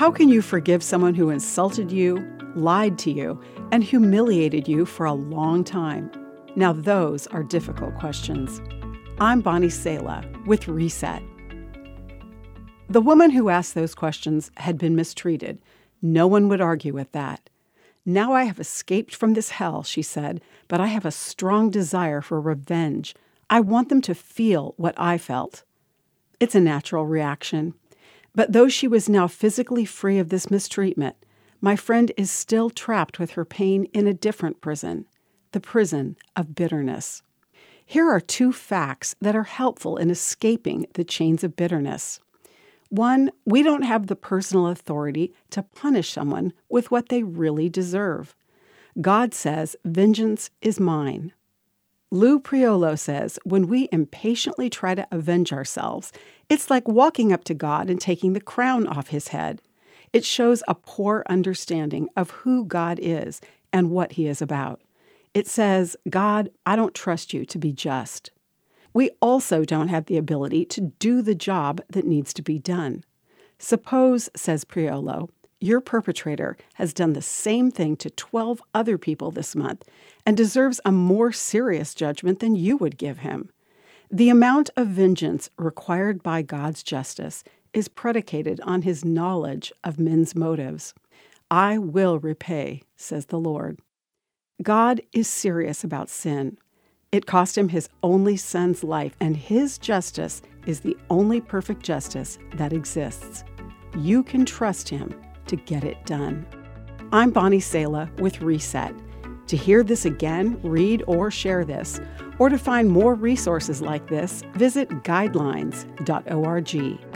How can you forgive someone who insulted you, lied to you, and humiliated you for a long time? Now, those are difficult questions. I'm Bonnie Sala with Reset. The woman who asked those questions had been mistreated. No one would argue with that. Now I have escaped from this hell, she said, but I have a strong desire for revenge. I want them to feel what I felt. It's a natural reaction. But though she was now physically free of this mistreatment, my friend is still trapped with her pain in a different prison the prison of bitterness. Here are two facts that are helpful in escaping the chains of bitterness. One, we don't have the personal authority to punish someone with what they really deserve. God says, Vengeance is mine. Lou Priolo says, when we impatiently try to avenge ourselves, it's like walking up to God and taking the crown off his head. It shows a poor understanding of who God is and what he is about. It says, God, I don't trust you to be just. We also don't have the ability to do the job that needs to be done. Suppose, says Priolo, your perpetrator has done the same thing to 12 other people this month and deserves a more serious judgment than you would give him. The amount of vengeance required by God's justice is predicated on his knowledge of men's motives. I will repay, says the Lord. God is serious about sin. It cost him his only son's life, and his justice is the only perfect justice that exists. You can trust him to get it done. I'm Bonnie Sala with Reset. To hear this again, read or share this, or to find more resources like this, visit guidelines.org.